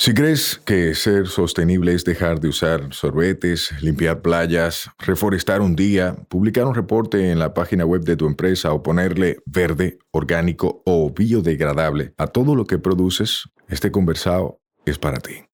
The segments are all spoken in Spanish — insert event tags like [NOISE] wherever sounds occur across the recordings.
Si crees que ser sostenible es dejar de usar sorbetes, limpiar playas, reforestar un día, publicar un reporte en la página web de tu empresa o ponerle verde, orgánico o biodegradable a todo lo que produces, este conversado es para ti.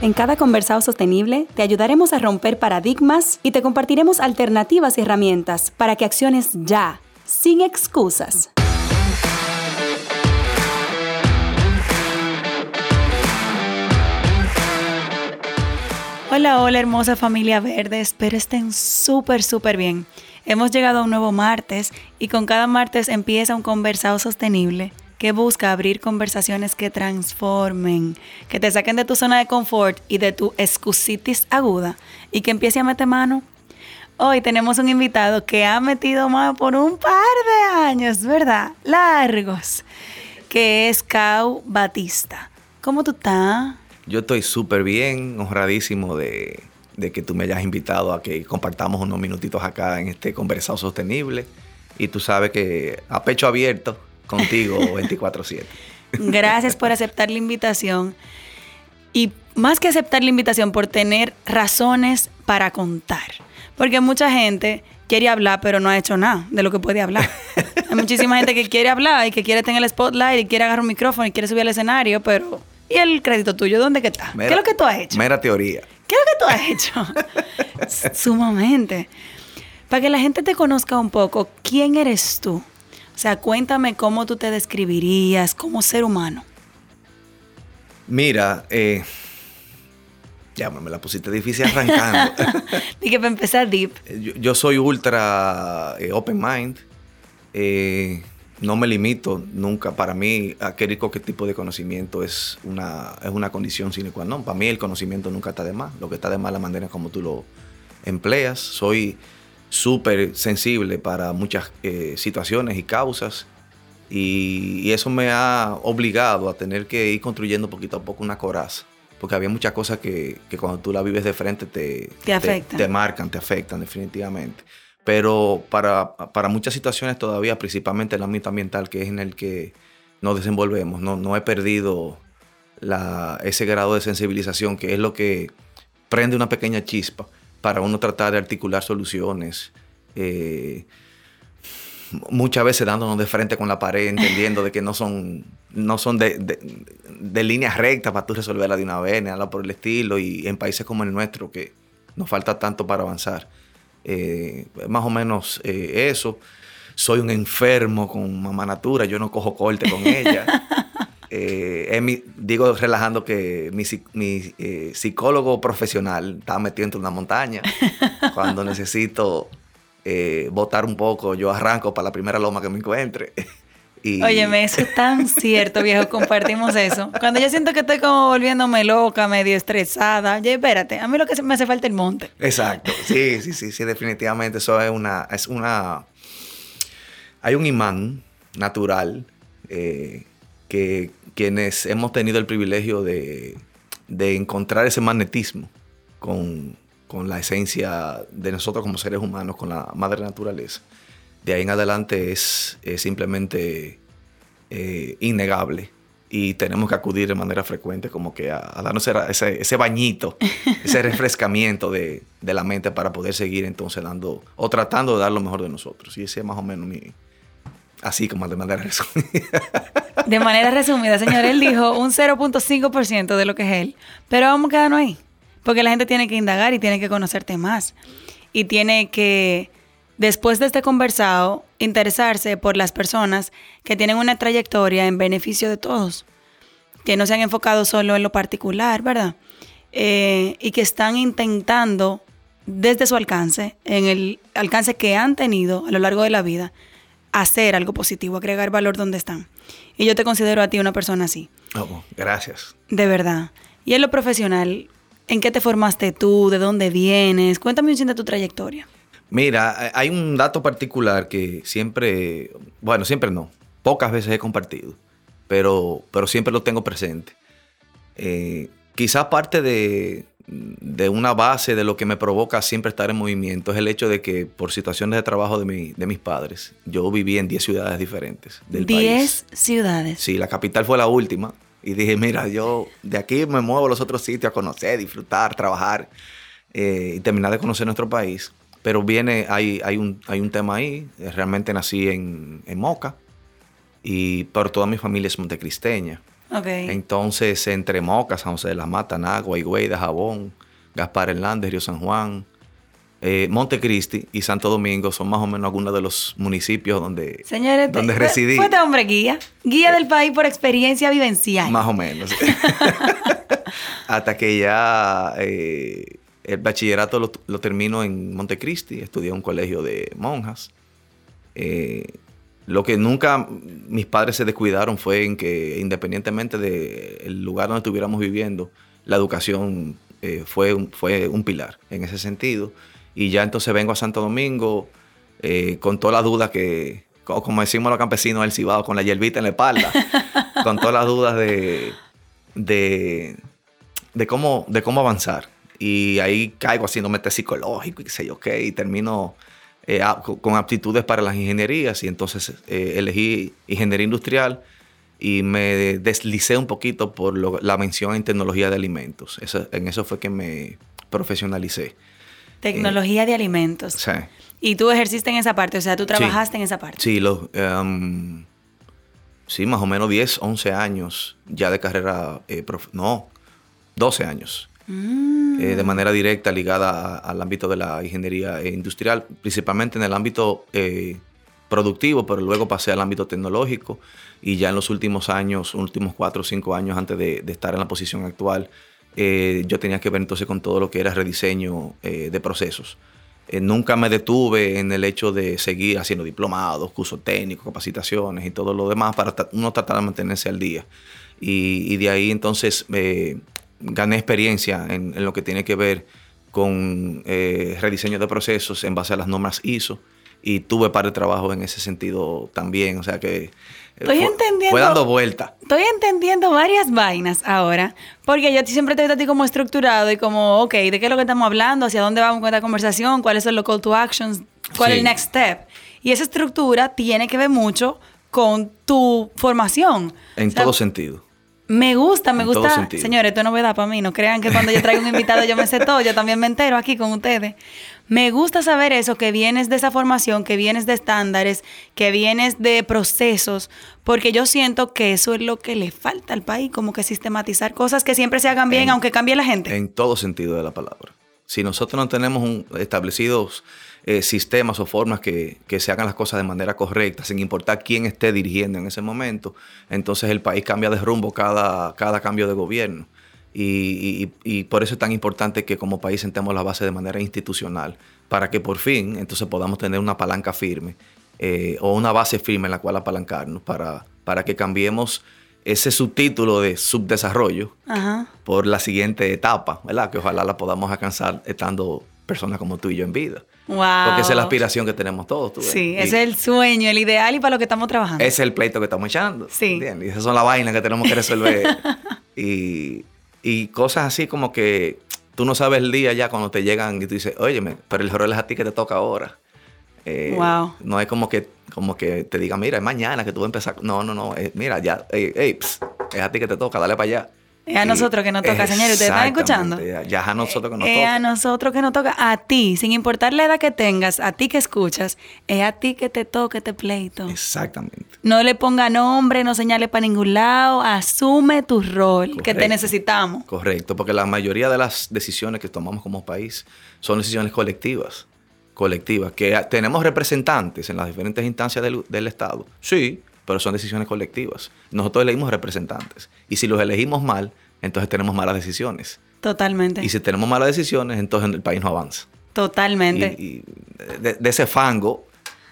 En cada conversado sostenible te ayudaremos a romper paradigmas y te compartiremos alternativas y herramientas para que acciones ya, sin excusas. Hola, hola hermosa familia verde, espero estén súper, súper bien. Hemos llegado a un nuevo martes y con cada martes empieza un conversado sostenible que busca abrir conversaciones que transformen, que te saquen de tu zona de confort y de tu excusitis aguda y que empiece a meter mano. Hoy tenemos un invitado que ha metido mano por un par de años, ¿verdad? Largos, que es Cau Batista. ¿Cómo tú estás? Yo estoy súper bien, honradísimo de, de que tú me hayas invitado a que compartamos unos minutitos acá en este conversado sostenible. Y tú sabes que a pecho abierto contigo [LAUGHS] 24/7. Gracias por aceptar la invitación. Y más que aceptar la invitación, por tener razones para contar. Porque mucha gente quiere hablar, pero no ha hecho nada de lo que puede hablar. Hay muchísima gente que quiere hablar y que quiere tener el spotlight y quiere agarrar un micrófono y quiere subir al escenario, pero ¿y el crédito tuyo? ¿Dónde que está? ¿Qué es lo que tú has hecho? Mera teoría. ¿Qué es lo que tú has hecho? [LAUGHS] Sumamente. Para que la gente te conozca un poco, ¿quién eres tú? O sea, cuéntame cómo tú te describirías como ser humano. Mira, eh, ya me la pusiste difícil arrancando. [LAUGHS] Dije para empezar deep. Yo, yo soy ultra eh, open mind. Eh, no me limito nunca. Para mí, adquirir cualquier tipo de conocimiento es una, es una condición sine qua non. Para mí, el conocimiento nunca está de más. Lo que está de más es la manera como tú lo empleas. Soy súper sensible para muchas eh, situaciones y causas. Y, y, eso me ha obligado a tener que ir construyendo poquito a poco una coraza. Porque había muchas cosas que, que cuando tú la vives de frente te, te. Te, te, marcan, te afectan definitivamente. Pero para, para, muchas situaciones todavía, principalmente el ámbito ambiental, que es en el que nos desenvolvemos, no, no he perdido la, ese grado de sensibilización, que es lo que prende una pequeña chispa para uno tratar de articular soluciones. Eh, muchas veces dándonos de frente con la pared, entendiendo de que no son, no son de, de, líneas rectas para tú resolverla de una vez, nada por el estilo, y en países como el nuestro, que nos falta tanto para avanzar. Eh, más o menos eh, eso. Soy un enfermo con mamá natura, yo no cojo corte con ella. [LAUGHS] Eh, mi, digo relajando que mi, mi eh, psicólogo profesional está metido entre una montaña. [LAUGHS] Cuando necesito eh, botar un poco, yo arranco para la primera loma que me encuentre. [LAUGHS] y... Óyeme, eso es tan [LAUGHS] cierto, viejo, compartimos eso. Cuando yo siento que estoy como volviéndome loca, medio estresada, ya espérate, a mí lo que me hace falta es el monte. Exacto, sí, sí, sí, sí, definitivamente eso es una, es una, hay un imán natural eh, que quienes hemos tenido el privilegio de, de encontrar ese magnetismo con, con, la esencia de nosotros como seres humanos, con la madre naturaleza, de ahí en adelante es, es simplemente eh, innegable. Y tenemos que acudir de manera frecuente como que a, a darnos ese, ese, bañito, [LAUGHS] ese refrescamiento de, de, la mente para poder seguir entonces dando o tratando de dar lo mejor de nosotros. Y ese es más o menos mi, Así como de manera [LAUGHS] resumida. De manera resumida, señor, él dijo un 0.5% de lo que es él. Pero vamos a quedarnos ahí. Porque la gente tiene que indagar y tiene que conocerte más. Y tiene que, después de este conversado, interesarse por las personas que tienen una trayectoria en beneficio de todos. Que no se han enfocado solo en lo particular, ¿verdad? Eh, y que están intentando, desde su alcance, en el alcance que han tenido a lo largo de la vida, hacer algo positivo, agregar valor donde están. Y yo te considero a ti una persona así. Oh, gracias. De verdad. Y en lo profesional, ¿en qué te formaste tú? ¿De dónde vienes? Cuéntame un poquito de tu trayectoria. Mira, hay un dato particular que siempre, bueno, siempre no, pocas veces he compartido, pero, pero siempre lo tengo presente. Eh, quizás parte de, de una base de lo que me provoca siempre estar en movimiento es el hecho de que por situaciones de trabajo de, mi, de mis padres, yo viví en 10 ciudades diferentes del 10 ciudades. Sí, la capital fue la última. Y dije, mira, yo de aquí me muevo a los otros sitios a conocer, disfrutar, trabajar eh, y terminar de conocer nuestro país. Pero viene, hay, hay, un, hay un tema ahí. Realmente nací en, en Moca, y, pero toda mi familia es montecristeña. Entonces, entre Moca, San José de la Mata, Nagua, Higüey Jabón, Gaspar Hernández, Río San Juan, eh, Montecristi y Santo Domingo son más o menos algunos de los municipios donde, Señores, donde residí. Fue este hombre guía, guía del país por experiencia vivencial. Más o menos. [LAUGHS] Hasta que ya eh, el bachillerato lo, termino en Montecristi, estudié en un colegio de monjas. Lo que nunca mis padres se descuidaron fue en que independientemente del lugar donde estuviéramos viviendo, la educación eh, fue, un, fue un pilar en ese sentido. Y ya entonces vengo a Santo Domingo eh, con todas las dudas que, como decimos los campesinos del Cibao, con la hierbita en la espalda, [LAUGHS] con todas las dudas de, de, cómo, de cómo avanzar. Y ahí caigo haciéndome test psicológico y qué sé yo qué, y termino eh, con aptitudes para las ingenierías y entonces eh, elegí ingeniería industrial y me deslicé un poquito por la mención en tecnología de alimentos. en eso fue que me profesionalicé. Tecnología de alimentos. Sí. Y tú ejerciste en esa parte, o sea, tú trabajaste en esa parte. Sí, los, em, sí, más o menos 10, 11 años ya de carrera, eh, no, 12 años Mm. Eh, de manera directa ligada al ámbito de la ingeniería industrial, principalmente en el ámbito eh, productivo, pero luego pasé al ámbito tecnológico y ya en los últimos años, últimos cuatro o cinco años antes de, estar en la posición actual, eh, yo tenía que ver entonces con todo lo que era rediseño de procesos. nunca me detuve en el hecho de seguir haciendo diplomados, cursos técnicos, capacitaciones y todo lo demás para uno tratar de mantenerse al día. Y, y de ahí entonces gané experiencia en, lo que tiene que ver con eh, rediseño de procesos en base a las normas ISO y tuve par de trabajo en ese sentido también, o sea que eh, estoy entendiendo, fue dando vuelta. Estoy entendiendo varias vainas ahora, porque yo siempre te veo a ti como estructurado y como, ok, ¿de qué es lo que estamos hablando? ¿Hacia dónde vamos con esta conversación? ¿Cuáles son los call to actions? ¿Cuál es el next step? Y esa estructura tiene que ver mucho con tu formación. En todo sentido. Me gusta, me gusta. Señores, esto no me da para mí. No crean que cuando yo traigo un invitado yo me sé todo. Yo también me entero aquí con ustedes. Me gusta saber eso, que vienes de esa formación, que vienes de estándares, que vienes de procesos, porque yo siento que eso es lo que le falta al país, como que sistematizar cosas que siempre se hagan bien, aunque cambie la gente. En todo sentido de la palabra. Si nosotros no tenemos un, establecidos eh, sistemas o formas que, se hagan las cosas de manera correcta, sin importar quién esté dirigiendo en ese momento, entonces el país cambia de rumbo cada, cada cambio de gobierno. Y, por eso es tan importante que como país sentemos la base de manera institucional, para que por fin entonces podamos tener una palanca firme eh, o una base firme en la cual apalancarnos para, para que cambiemos ese subtítulo de subdesarrollo por la siguiente etapa, ¿verdad? Que ojalá la podamos alcanzar estando personas como tú y yo en vida. Porque esa es la aspiración que tenemos todos. ¿tú Sí, ese es el sueño, el ideal y para lo que estamos trabajando. Ese es el pleito que estamos echando. Sí. Y esas son las vainas que tenemos que resolver. [LAUGHS] y, y, cosas así como que tú no sabes el día ya cuando te llegan y tú dices, óyeme, pero el rol es a ti que te toca ahora. Eh, wow. No es como que, como que te diga, mira, es mañana que tú vas a empezar. No, no, no. mira, ya, es a ti que te toca, dale para allá. Es a nosotros que nos toca, señores. ¿Ustedes están escuchando? Ya, es a nosotros que nos toca. Es a nosotros que nos toca. A ti, sin importar la edad que tengas, a ti que escuchas, es a ti que te toca este pleito. Exactamente. No le ponga nombre, no señale para ningún lado. Asume tu rol, que te necesitamos. Correcto, porque la mayoría de las decisiones que tomamos como país son decisiones colectivas. Colectivas. Que tenemos representantes en las diferentes instancias del, del Estado. Sí, pero son decisiones colectivas. Nosotros elegimos representantes. Y si los elegimos mal, entonces tenemos malas decisiones. Totalmente. Y si tenemos malas decisiones, entonces el país no avanza. Totalmente. Y, de, ese fango,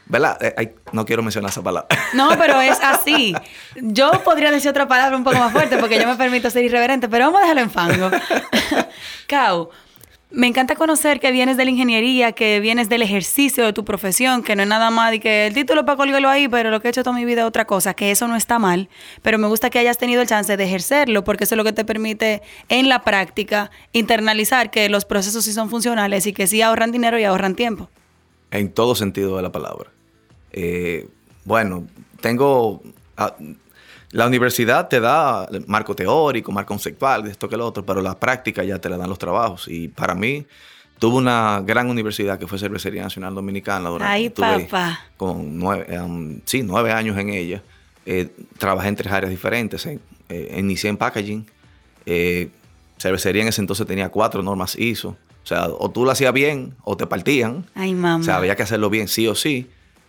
¿verdad? Eh, no quiero mencionar esa palabra. No, pero es [LAUGHS] así. Yo podría decir otra palabra un poco más fuerte porque yo me permito ser irreverente, pero vamos a dejarlo en fango. [LAUGHS] Cau, me encanta conocer que vienes de la ingeniería, que vienes del ejercicio de tu profesión, que no es nada más y que el título para colgarlo ahí, pero lo que he hecho toda mi vida es otra cosa, que eso no está mal, pero me gusta que hayas tenido el chance de ejercerlo, porque eso es lo que te permite en la práctica internalizar que los procesos sí son funcionales y que sí ahorran dinero y ahorran tiempo. En todo sentido de la palabra. Eh, bueno, tengo... Ah, la universidad te da marco teórico, marco conceptual, de esto que lo otro, pero la práctica ya te la dan los trabajos. Y para mí, tuve una gran universidad que fue Cervecería Nacional Dominicana. Durante, Ay, papá. Con nueve, um, sí, nueve años en ella. Eh, trabajé en tres áreas diferentes. Eh, inicié en packaging. Eh, cervecería en ese entonces tenía cuatro normas ISO. O sea, o tú lo hacías bien o te partían. Ay, mamá. O sea, había que hacerlo bien, sí o sí.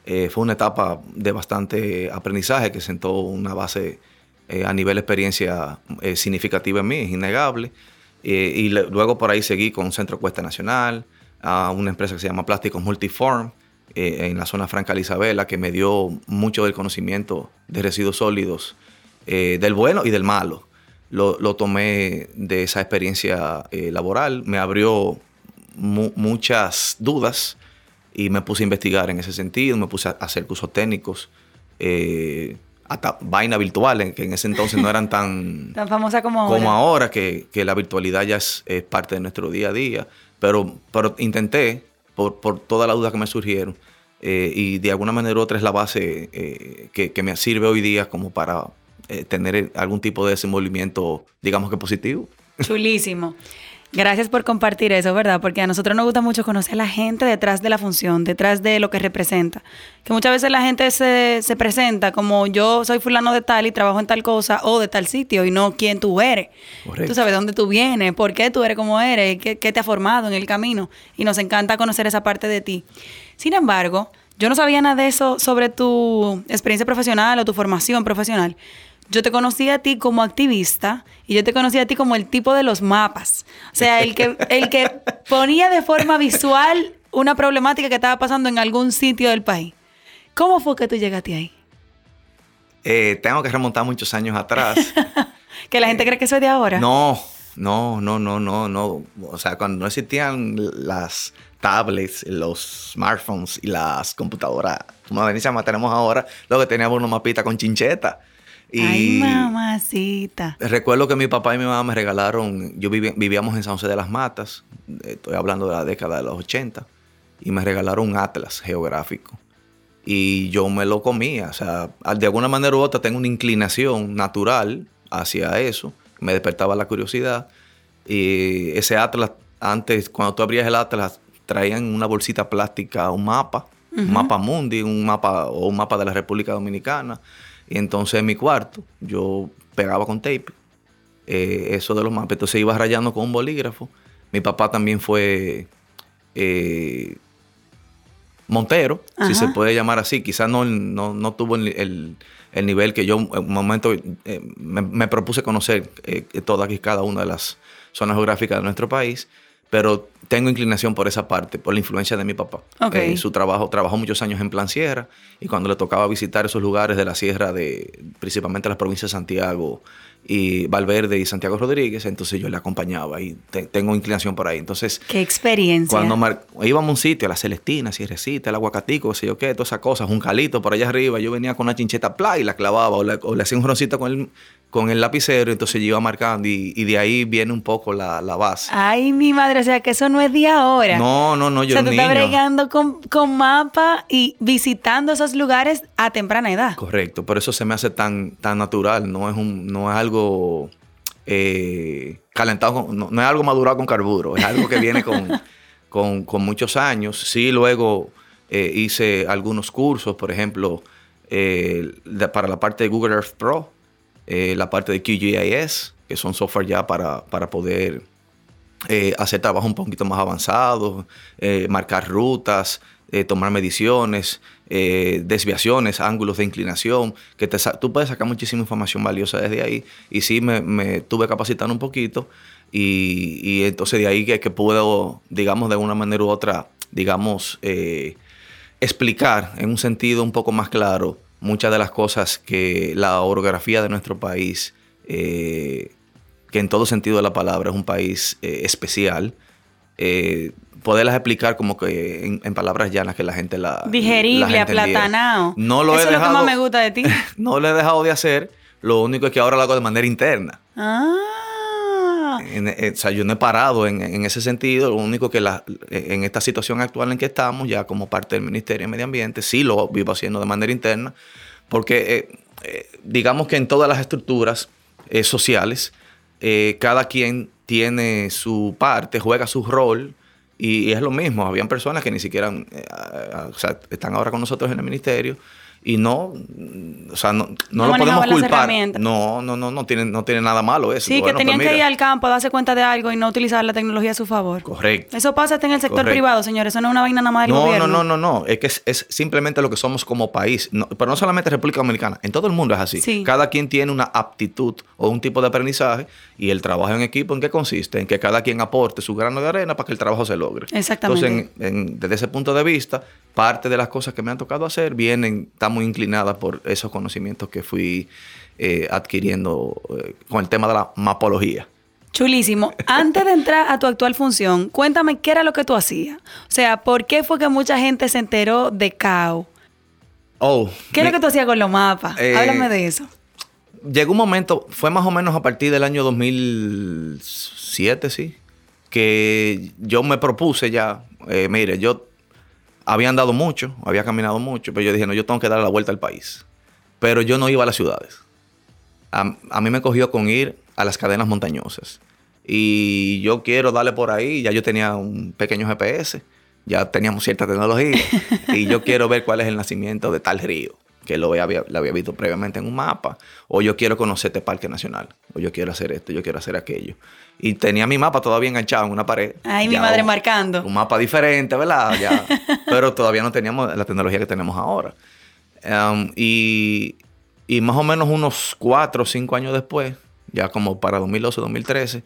Eh, fue una etapa de bastante aprendizaje que sentó una base eh, a nivel de experiencia eh, significativa en mí, es innegable. y luego por ahí seguí con Centro Cuesta Nacional, a una empresa que se llama Plásticos Multiform, en la zona Franca Isabela, que me dio mucho del conocimiento de residuos sólidos, del bueno y del malo. Lo, lo tomé de esa experiencia laboral, me abrió muchas dudas y me puse a investigar en ese sentido, me puse a hacer cursos técnicos, eh, hasta vaina virtual, que en ese entonces no eran [LAUGHS] tan... tan famosa como ahora. Como ahora, que, la virtualidad ya es, parte de nuestro día a día. Pero, pero intenté, por, por todas las dudas que me surgieron, eh, y de alguna manera u otra es la base eh, que, que, me sirve hoy día como para tener algún tipo de desenvolvimiento, digamos que positivo. Chulísimo. Gracias por compartir eso, ¿verdad? Porque a nosotros nos gusta mucho conocer a la gente detrás de la función, detrás de lo que representa. Que muchas veces la gente se, presenta como yo soy fulano de tal y trabajo en tal cosa o de tal sitio y no quién tú eres. Tú sabes dónde tú vienes, por qué tú eres como eres, qué, qué te ha formado en el camino. Y nos encanta conocer esa parte de ti. Sin embargo, yo no sabía nada de eso sobre tu experiencia profesional o tu formación profesional yo te conocí a ti como activista y yo te conocí a ti como el tipo de los mapas. O sea, el que, el que [LAUGHS] ponía de forma visual una problemática que estaba pasando en algún sitio del país. ¿Cómo fue que tú llegaste ahí? Eh, tengo que remontar muchos años atrás. [LAUGHS] ¿Que la gente cree que es de ahora? No, no, no, no, no, no. O sea, cuando no existían las tablets, los smartphones y las computadoras modernísimas tenemos ahora, lo que teníamos una mapita con chincheta. Y Ay, mamacita. Recuerdo que mi papá y mi mamá me regalaron, yo vivíamos en San José de las Matas, estoy hablando de la década de los 80, y me regalaron un atlas geográfico. Y yo me lo comía, o sea, de alguna manera u otra tengo una inclinación natural hacia eso, me despertaba la curiosidad. Y ese atlas, antes, cuando tú abrías el atlas, traían una bolsita plástica un mapa, un mapa mundi, un mapa o un mapa de la República Dominicana y entonces en mi cuarto yo pegaba con tape eh, eso de los mapas. Entonces iba rayando con un bolígrafo. Mi papá también fue eh, montero, si se puede llamar así. Quizás no, no, tuvo el, nivel que yo en un momento eh, me, propuse conocer todas y cada una de las zonas geográficas de nuestro país pero tengo inclinación por esa parte, por la influencia de mi papá. Okay. su trabajo, trabajó muchos años en Plan Sierra y cuando le tocaba visitar esos lugares de la sierra, de principalmente las provincias de Santiago y Valverde y Santiago Rodríguez, entonces yo le acompañaba y tengo inclinación por ahí. Entonces, qué experiencia. Cuando íbamos a un sitio, a la Celestina, Sierrecita, el Aguacatico, sé yo qué, todas esas cosas, un calito por allá arriba, yo venía con una chincheta play y la clavaba o le, o le hacía un roncito con el, con el lapicero, entonces yo iba marcando y, de ahí viene un poco la, base. Ay, mi madre, o sea que eso no es de ahora. No, no, no, yo O sea, tú estás bregando con, con mapa y visitando esos lugares a temprana edad. Correcto, por eso se me hace tan, tan natural, no es, un, no es algo eh, calentado, no, es algo madurado con carburo, es algo que viene [LAUGHS] con, con, muchos años. Sí, luego eh, hice algunos cursos, por ejemplo, eh, para la parte de Google Earth Pro la parte de QGIS, que son software ya para, para poder hacer trabajos un poquito más avanzados, marcar rutas, tomar mediciones, desviaciones, ángulos de inclinación, que te, tú puedes sacar muchísima información valiosa desde ahí. Y sí, me, me tuve capacitando un poquito y, entonces de ahí que, puedo, digamos, de una manera u otra, digamos, explicar en un sentido un poco más claro muchas de las cosas que la orografía de nuestro país, eh, que en todo sentido de la palabra es un país eh, especial, eh, poderlas explicar como que en, palabras llanas que la gente la digerible, aplatanado. No lo Eso he es lo que más me gusta de ti. [LAUGHS] no lo he dejado de hacer. Lo único es que ahora lo hago de manera interna. Ah. Eh, o sea, yo no he parado en, en, ese sentido. Lo único que la, en esta situación actual en que estamos, ya como parte del Ministerio de Medio Ambiente, sí lo vivo haciendo de manera interna, porque eh, eh, digamos que en todas las estructuras sociales, cada quien tiene su parte, juega su rol y, es lo mismo, habían personas que ni siquiera, eh, o sea, están ahora con nosotros en el ministerio y no, o sea, no, no, lo podemos culpar. No, no, no, no tiene, no tiene nada malo eso. Sí, que tenían que ir al campo a darse cuenta de algo y no utilizar la tecnología a su favor. Correcto. Eso pasa hasta en el sector privado, señores. Eso no es una vaina nada más del no, gobierno. No, no, no, no. Es que es, simplemente lo que somos como país. pero no solamente República Dominicana. En todo el mundo es así. Cada quien tiene una aptitud o un tipo de aprendizaje y el trabajo en equipo, ¿en qué consiste? En que cada quien aporte su grano de arena para que el trabajo se logre. Exactamente. Entonces, desde ese punto de vista, parte de las cosas que me han tocado hacer vienen, están muy inclinadas por esos conocimientos que fui eh, adquiriendo eh, con el tema de la mapología. Chulísimo. Antes de entrar a tu actual función, cuéntame qué era lo que tú hacías. O sea, ¿por qué fue que mucha gente se enteró de CAO? Oh, ¿Qué es lo que tú hacías con los mapas? Eh, Háblame de eso. Llegó un momento, fue más o menos a partir del año 2007, sí, que yo me propuse ya, mire, yo había andado mucho, había caminado mucho, pero yo dije, no, yo tengo que dar la vuelta al país. Pero yo no iba a las ciudades. A, mí me cogió con ir a las cadenas montañosas. Y yo quiero darle por ahí, ya yo tenía un pequeño GPS, ya teníamos cierta tecnología, [LAUGHS] y yo quiero ver cuál es el nacimiento de tal río, que lo había, lo había visto previamente en un mapa, o yo quiero conocer este parque nacional, o yo quiero hacer esto, yo quiero hacer aquello. Y tenía mi mapa todavía enganchado en una pared. Ay, mi madre marcando. Un mapa diferente, ¿verdad? Ya, [LAUGHS] pero todavía no teníamos la tecnología que tenemos ahora. Um, y, y, más o menos unos cuatro o cinco años después, ya como para 2012, 2013,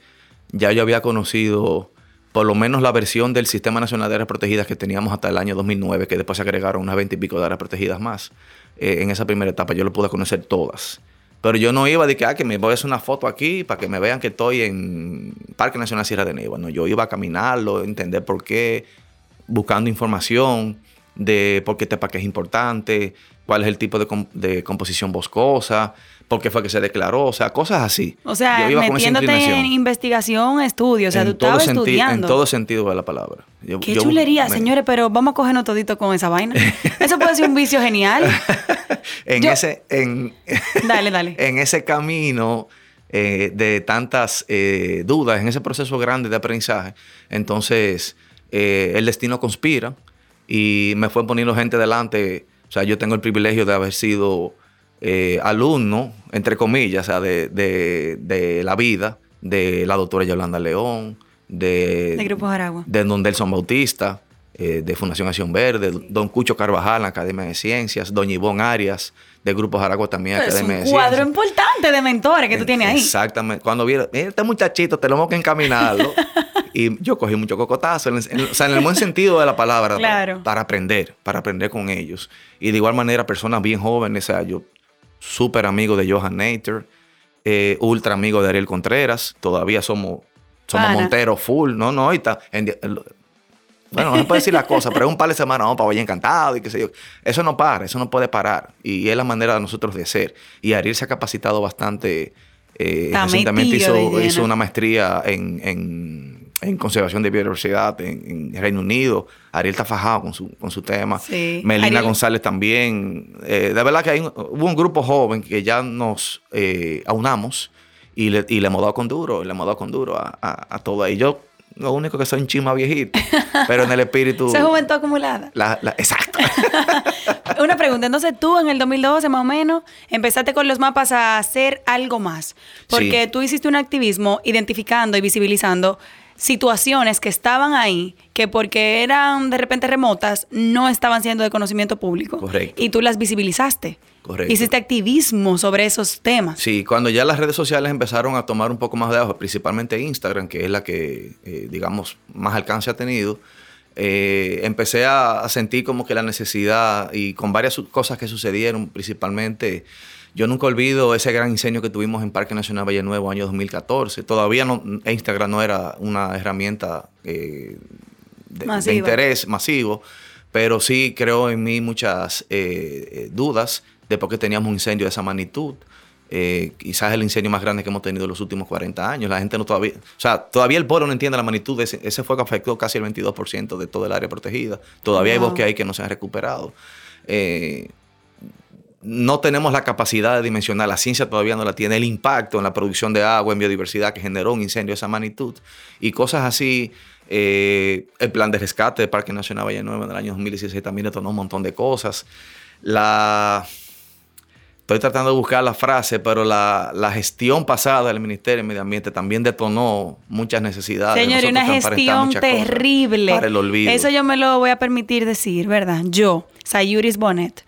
ya yo había conocido por lo menos la versión del Sistema Nacional de Áreas Protegidas que teníamos hasta el año 2009, que después se agregaron unas 20 y pico de áreas protegidas más. Eh, en esa primera etapa yo lo pude conocer todas. Pero yo no iba de que, ah, que me voy a hacer una foto aquí para que me vean que estoy en Parque Nacional Sierra de Neiva. No, yo iba a caminarlo, entender por qué, buscando información de por qué este parque es importante, cuál es el tipo de, composición boscosa, por qué fue que se declaró, o sea, cosas así. O sea, metiéndote en investigación, estudio, o sea, tú estabas estudiando. En todo sentido de la palabra. qué chulería, señores, pero vamos a cogernos todito con esa vaina. [LAUGHS] Eso puede ser un vicio genial. [LAUGHS] en ese, en, [LAUGHS] dale, dale. en ese camino eh, de tantas eh, dudas, en ese proceso grande de aprendizaje, entonces eh, el destino conspira y me fue poniendo gente delante. O sea, yo tengo el privilegio de haber sido alumno, entre comillas, o sea, de, de, la vida de la doctora Yolanda León, de, de Grupo Aragua. de Don Delson Bautista, eh, de Fundación Acción Verde, don Cucho Carvajal, Academia de Ciencias, doña Ivonne Arias, de Grupo Jaragua también, Academia de Ciencias. un cuadro importante de mentores que tú tienes ahí. Exactamente. Cuando vieron, este muchachito, tenemos que encaminarlo. [LAUGHS] y yo cogí mucho cocotazo, o sea, en el buen sentido de la palabra, para, aprender, para aprender con ellos. Y de igual manera, personas bien jóvenes, o sea, yo súper amigo de Johan Nater, eh, ultra amigo de Ariel Contreras, todavía somos, somos Montero full, no, no, ahorita, en, bueno, no se puede decir la cosa, pero es un par de semanas, vamos para Valle Encantado y qué sé yo. Eso no para, eso no puede parar. Y es la manera de nosotros de ser. Y Ariel se ha capacitado bastante. Eh, recientemente hizo, una maestría en, conservación de biodiversidad en, Reino Unido. Ariel está fajado con su, con su tema. Melina González también. Eh, de verdad que hay hubo un grupo joven que ya nos eh, aunamos y le, y le hemos dado con duro, le hemos dado con duro a, a, a todo. Y yo lo único que soy un chima viejito, [LAUGHS] pero en el espíritu... Esa juventud acumulada. exacto. [LAUGHS] Una pregunta, entonces tú en el 2012 más o menos empezaste con los mapas a hacer algo más, porque tú hiciste un activismo identificando y visibilizando situaciones que estaban ahí, que porque eran de repente remotas, no estaban siendo de conocimiento público. Correcto. Y tú las visibilizaste. Correcto. Hiciste activismo sobre esos temas. Sí, cuando ya las redes sociales empezaron a tomar un poco más de auge, principalmente Instagram, que es la que, eh, digamos, más alcance ha tenido, eh, empecé a, sentir como que la necesidad y con varias cosas que sucedieron, principalmente, yo nunca olvido ese gran incendio que tuvimos en Parque Nacional Valle Nuevo año 2014. Todavía no, Instagram no era una herramienta eh, de, interés masivo, pero sí creó en mí muchas eh, dudas de por qué teníamos un incendio de esa magnitud. Eh, quizás el incendio más grande que hemos tenido en los últimos 40 años. La gente no todavía, o sea, todavía el pueblo no entiende la magnitud de ese, ese fuego afectó casi el 22% de todo el área protegida. Todavía hay bosques ahí que no se han recuperado. Eh, no tenemos la capacidad de dimensionar, la ciencia todavía no la tiene, el impacto en la producción de agua, en biodiversidad que generó un incendio de esa magnitud y cosas así. Eh, el plan de rescate del Parque Nacional Valle Nuevo en el año 2016 también detonó un montón de cosas. La, Estoy tratando de buscar la frase, pero la, gestión pasada del Ministerio de Medio Ambiente también detonó muchas necesidades. Señor, una gestión terrible. Para el olvido. Eso yo me lo voy a permitir decir, ¿verdad? Yo, Sayuris Bonet.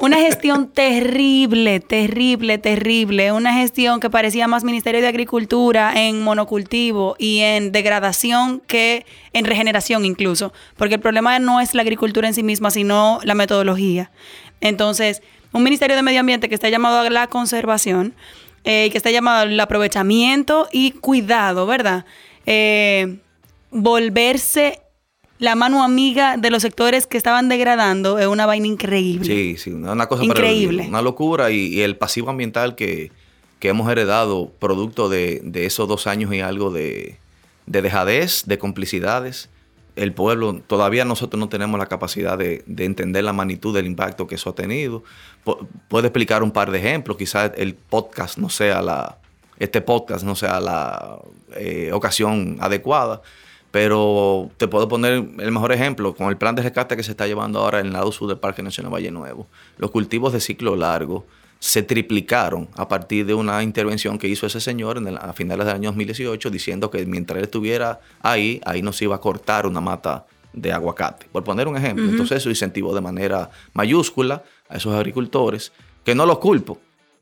Una gestión terrible, terrible, terrible. Una gestión que parecía más Ministerio de Agricultura en monocultivo y en degradación que en regeneración incluso. Porque el problema no es la agricultura en sí misma, sino la metodología. Entonces, un Ministerio de Medio Ambiente que está llamado a la conservación, eh, que está llamado al aprovechamiento y cuidado, ¿verdad? Eh, volverse la mano amiga de los sectores que estaban degradando es una vaina increíble. Sí, sí, una cosa increíble. una locura y, el pasivo ambiental que, hemos heredado producto de, esos dos años y algo de, de dejadez, de complicidades el pueblo, todavía nosotros no tenemos la capacidad de, entender la magnitud del impacto que eso ha tenido. puedo explicar un par de ejemplos, quizás el podcast no sea la, este podcast no sea la eh, ocasión adecuada, pero te puedo poner el mejor ejemplo con el plan de rescate que se está llevando ahora en el lado sur del Parque Nacional Valle Nuevo. Los cultivos de ciclo largo se triplicaron a partir de una intervención que hizo ese señor en a finales del año 2018 diciendo que mientras él estuviera ahí, ahí no se iba a cortar una mata de aguacate, por poner un ejemplo. Entonces eso incentivó de manera mayúscula a esos agricultores, que no los culpo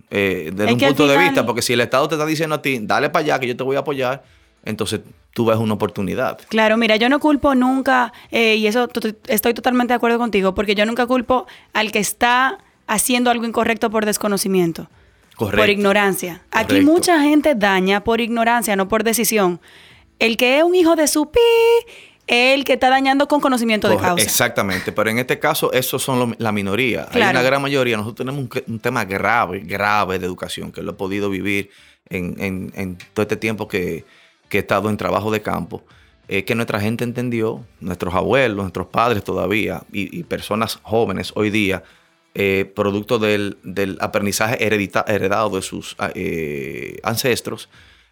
eh, desde un punto de vista, porque si el Estado te está diciendo a ti, dale para allá que yo te voy a apoyar, entonces tú ves una oportunidad. Claro, mira, yo no culpo nunca, eh, y eso estoy totalmente de acuerdo contigo, porque yo nunca culpo al que está haciendo algo incorrecto por desconocimiento. Por ignorancia. Aquí mucha gente daña por ignorancia, no por decisión. El que es un hijo de su pi, el que está dañando con conocimiento de causa. Exactamente, pero en este caso, esos son la minoría. Hay una gran mayoría. Nosotros tenemos un, tema grave, grave de educación, que lo he podido vivir en, todo este tiempo que, he estado en trabajo de campo. Es que nuestra gente entendió, nuestros abuelos, nuestros padres todavía, y personas jóvenes hoy día, eh, producto del, aprendizaje heredado de sus ah, eh, ancestros,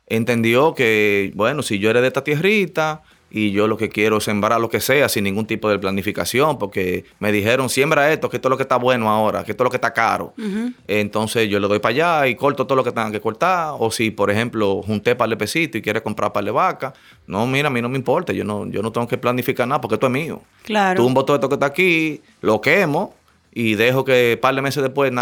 entendió que, bueno, si yo heredé esta tierrita y yo lo que quiero es sembrar lo que sea sin ningún tipo de planificación, porque me dijeron, siembra esto, que esto es lo que está bueno ahora, que esto es lo que está caro. Entonces yo le doy para allá y corto todo lo que tengan que cortar. O si, por ejemplo, junté para el pesito y quiere comprar para de vaca, no, mira, a mí no me importa, yo no, yo no tengo que planificar nada porque esto es mío. Claro. Voto de esto que está aquí, lo quemo y dejo que un par de meses después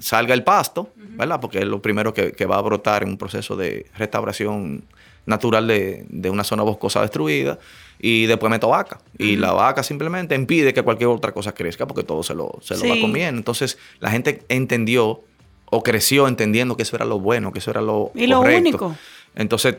salga el pasto, ¿verdad? Porque es lo primero que, va a brotar en un proceso de restauración natural de, una zona boscosa destruida. Y después meto vaca. Y la vaca simplemente impide que cualquier otra cosa crezca porque todo se lo, se lo va comiendo. Entonces la gente entendió o creció entendiendo que eso era lo bueno, que eso era lo y lo único. Entonces,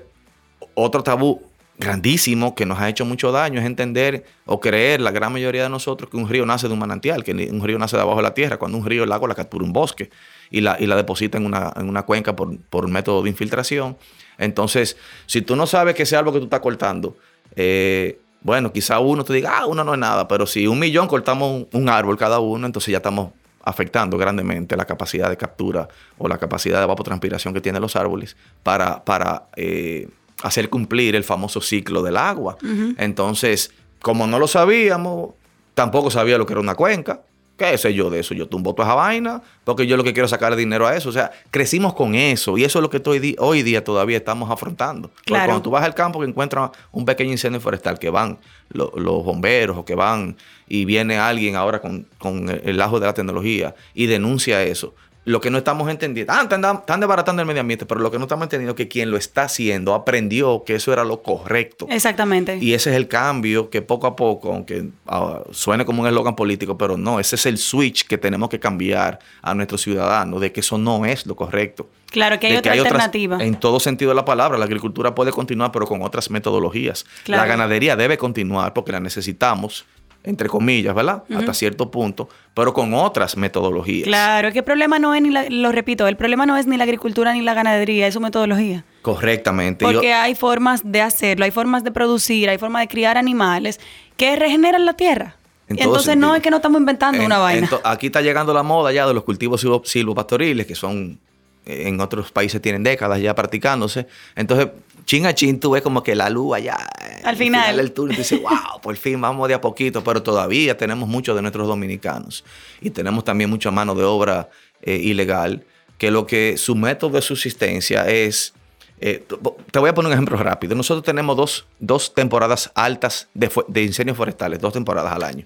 otro tabú grandísimo que nos ha hecho mucho daño es entender o creer la gran mayoría de nosotros que un río nace de un manantial, que un río nace de abajo de la tierra, cuando un río el agua la captura un bosque y la, y la deposita en una, en una cuenca por, por un método de infiltración. Entonces, si tú no sabes que ese árbol que tú estás cortando, eh, bueno, quizá uno te diga, ah, uno no es nada, pero si un millón cortamos un, árbol cada uno, entonces ya estamos afectando grandemente la capacidad de captura o la capacidad de evapotranspiración que tienen los árboles para, para eh, hacer cumplir el famoso ciclo del agua. Entonces, como no lo sabíamos, tampoco sabía lo que era una cuenca. ¿Qué sé yo de eso? Yo tumbo toda esa vaina porque yo lo que quiero es sacar dinero a eso. O sea, crecimos con eso y eso es lo que hoy día todavía estamos afrontando. Porque cuando tú vas al campo que encuentras un pequeño incendio forestal, que van los bomberos o que van y viene alguien ahora con, con el ajo de la tecnología y denuncia eso, lo que no estamos entendiendo, ah, están, están desbaratando el medio ambiente, pero lo que no estamos entendiendo es que quien lo está haciendo aprendió que eso era lo correcto. Exactamente. Y ese es el cambio que poco a poco, aunque ah, suene como un eslogan político, pero no, ese es el switch que tenemos que cambiar a nuestros ciudadanos, de que eso no es lo correcto. Claro, que hay otra alternativa. en todo sentido de la palabra, la agricultura puede continuar, pero con otras metodologías. La ganadería debe continuar porque la necesitamos entre comillas, ¿verdad? Hasta cierto punto, pero con otras metodologías. Claro, que el problema no es ni la, lo repito, el problema no es ni la agricultura ni la ganadería, es su metodología. Correctamente. Porque hay formas de hacerlo, hay formas de producir, hay formas de criar animales que regeneran la tierra. Entonces no es que no estamos inventando una vaina. aquí está llegando la moda ya de los cultivos silvopastoriles, que son eh, en otros países tienen décadas ya practicándose. Entonces, chin a chin, tú ves como que la luz allá. Eh, al final. final del túnel, dices, wow, por fin vamos de a poquito, pero todavía tenemos muchos de nuestros dominicanos. Y tenemos también mucha mano de obra eh, ilegal, que lo que su método de subsistencia es. te voy a poner un ejemplo rápido. Nosotros tenemos dos, temporadas altas de, de incendios forestales, dos temporadas al año.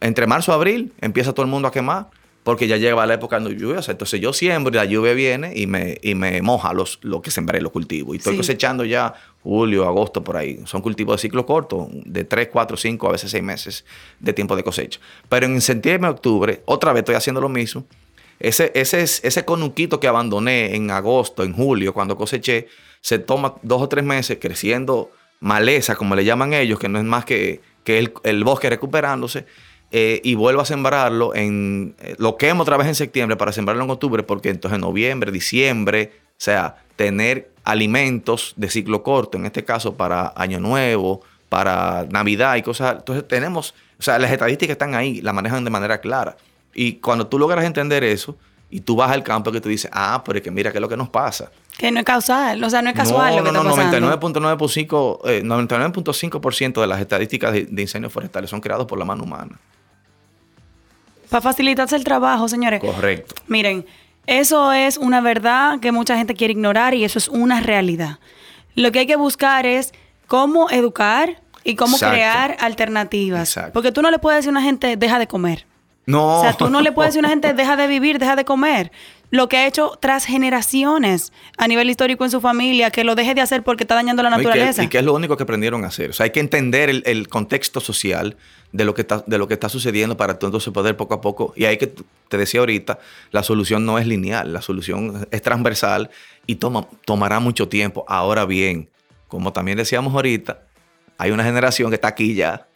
Entre marzo y abril empieza todo el mundo a quemar porque ya llega la época de lluvias. Entonces yo siembro y la lluvia viene y me, y me moja los, lo que sembré, los cultivos. Y estoy cosechando ya julio, agosto, por ahí. Son cultivos de ciclo corto, de 3, 4, 5, a veces 6 meses de tiempo de cosecha. Pero en septiembre, octubre, otra vez estoy haciendo lo mismo. Ese, ese, ese conuquito que abandoné en agosto, en julio, cuando coseché, se toma dos o tres meses creciendo maleza, como le llaman ellos, que no es más que, que el, el bosque recuperándose eh, y vuelvo a sembrarlo en. Eh, lo quemo otra vez en septiembre para sembrarlo en octubre, porque entonces en noviembre, diciembre, o sea, tener alimentos de ciclo corto, en este caso para Año Nuevo, para Navidad y cosas. Entonces tenemos. O sea, las estadísticas están ahí, las manejan de manera clara. Y cuando tú logras entender eso, y tú vas al campo que tú dices, ah, pero es que mira qué es lo que nos pasa. Que no es causal, o sea, no es casual. No, lo que no, no, 99.5% eh, 99 de las estadísticas de, de, incendios forestales son creados por la mano humana. Para facilitarse el trabajo, señores. Correcto. Miren, eso es una verdad que mucha gente quiere ignorar y eso es una realidad. Lo que hay que buscar es cómo educar y cómo crear alternativas. Porque tú no le puedes decir a una gente, deja de comer. No. O sea, tú no le puedes decir a una gente, deja de vivir, deja de comer. Lo que ha hecho tras generaciones a nivel histórico en su familia, que lo deje de hacer porque está dañando la naturaleza. Y que, es lo único que aprendieron a hacer. O sea, hay que entender el, contexto social de lo, que está, de lo que está sucediendo para entonces poder poco a poco. Y hay que, te decía ahorita, la solución no es lineal, la solución es transversal y toma, tomará mucho tiempo. Ahora bien, como también decíamos ahorita, hay una generación que está aquí ya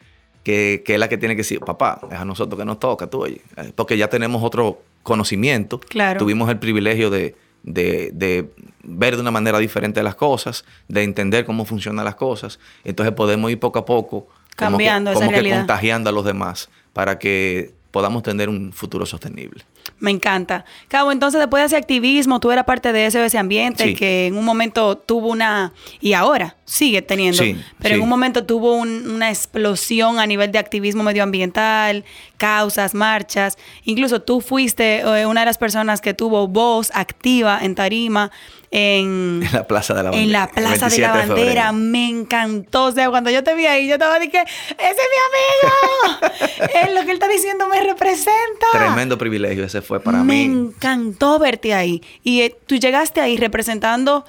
que, es la que tiene que decir, papá, es a nosotros que nos toca, tú oye, eh, porque ya tenemos otro conocimiento, claro. tuvimos el privilegio de, ver de una manera diferente las cosas, de entender cómo funcionan las cosas, entonces podemos ir poco a poco cambiando como que, contagiando a los demás para que podamos tener un futuro sostenible. Me encanta. Cabo, entonces después de ese activismo, tú eras parte de ese, ese ambiente que en un momento tuvo una, y ahora sigue teniendo, pero en un momento tuvo una explosión a nivel de activismo medioambiental, causas, marchas. Incluso tú fuiste eh, una de las personas que tuvo voz activa en Tarima en, la Plaza de la Bandera. En la Plaza de la Bandera. me encantó. O sea, cuando yo te vi ahí, yo estaba diciendo, ese es mi amigo. [LAUGHS] es lo que él está diciendo me representa. Tremendo privilegio ese fue para mí. Me encantó verte ahí. Y eh, tú llegaste ahí representando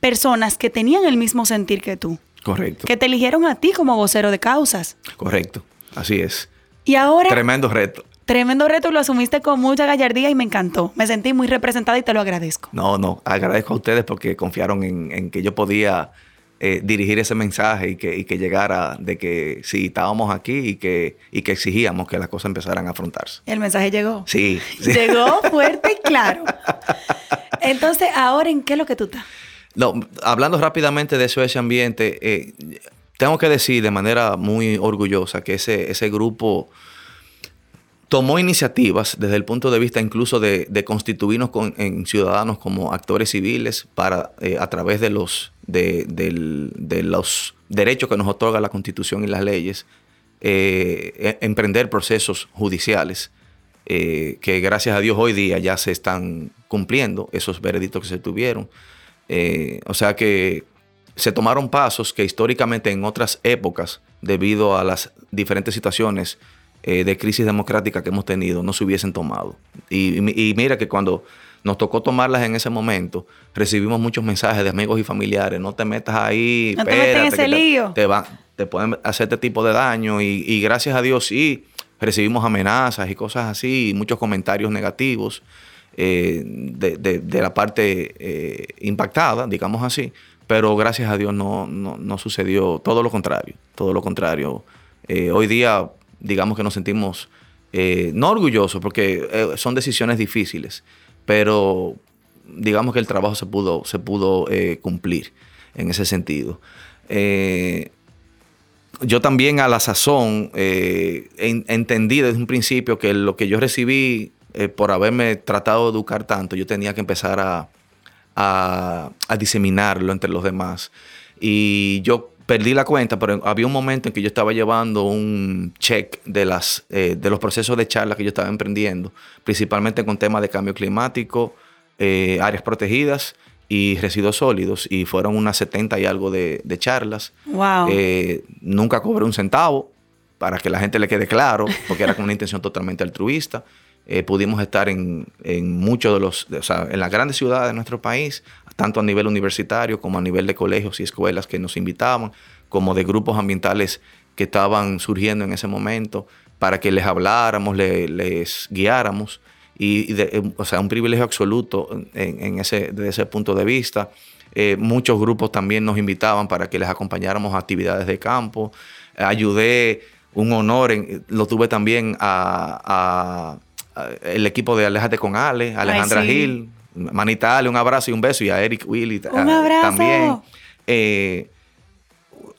personas que tenían el mismo sentir que tú. Correcto. Que te eligieron a ti como vocero de causas. Correcto. Así es. Y ahora... Tremendo reto. Tremendo reto, lo asumiste con mucha gallardía y me encantó. Me sentí muy representada y te lo agradezco. No, no, agradezco a ustedes porque confiaron en, que yo podía eh, dirigir ese mensaje y que, que, llegara de que sí, estábamos aquí y que, y que exigíamos que las cosas empezaran a afrontarse. El mensaje llegó. Sí. [LAUGHS] Llegó fuerte y claro. Entonces, ahora, ¿en qué es lo que tú estás? No, hablando rápidamente de eso, ese ambiente, eh, tengo que decir de manera muy orgullosa que ese, ese grupo tomó iniciativas desde el punto de vista incluso de, constituirnos en ciudadanos como actores civiles para, eh, a través de los, de, los derechos que nos otorga la Constitución y las leyes, eh, e, emprender procesos judiciales eh, que gracias a Dios hoy día ya se están cumpliendo esos veredictos que se tuvieron. o sea que se tomaron pasos que históricamente en otras épocas, debido a las diferentes situaciones eh, de crisis democrática que hemos tenido no se hubiesen tomado. Y, mira que cuando nos tocó tomarlas en ese momento, recibimos muchos mensajes de amigos y familiares, no te metas ahí, no te metas en ese lío. Te, te pueden hacer este tipo de daño y, gracias a Dios sí, recibimos amenazas y cosas así, y muchos comentarios negativos eh, de, la parte eh, impactada, digamos así, pero gracias a Dios no, no, sucedió todo lo contrario, todo lo contrario. hoy día digamos que nos sentimos eh, no orgullosos porque eh, son decisiones difíciles, pero digamos que el trabajo se pudo, se pudo eh, cumplir en ese sentido. yo también a la sazón entendí desde un principio que lo que yo recibí por haberme tratado de educar tanto, yo tenía que empezar a, a diseminarlo entre los demás. Y yo perdí la cuenta, pero había un momento en que yo estaba llevando un check de, las, eh, de los procesos de charla que yo estaba emprendiendo, principalmente con temas de cambio climático, eh, áreas protegidas y residuos sólidos, y fueron unas 70 y algo de, charlas. Wow. Eh, nunca cobré un centavo, para que la gente le quede claro, porque era con una intención totalmente altruista. Pudimos estar en, en muchos de los, o sea, en las grandes ciudades de nuestro país, tanto a nivel universitario como a nivel de colegios y escuelas que nos invitaban, como de grupos ambientales que estaban surgiendo en ese momento, para que les habláramos, les guiáramos. Y, o sea, un privilegio absoluto en, ese, desde ese punto de vista. Eh, muchos grupos también nos invitaban para que les acompañáramos a actividades de campo. ayudé, un honor, lo tuve también a, el equipo de Alejate con Ale, Alejandra Gil, Manita, dale un abrazo y un beso. Y a Eric Willy también. Eh,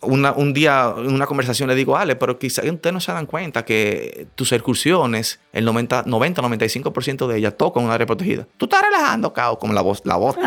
un día en una conversación le digo, Ale, pero quizás ustedes no se dan cuenta que tus excursiones, el 90-95% de ellas tocan un área protegida. Tú estás relajando, Cao, como la voz, la voz de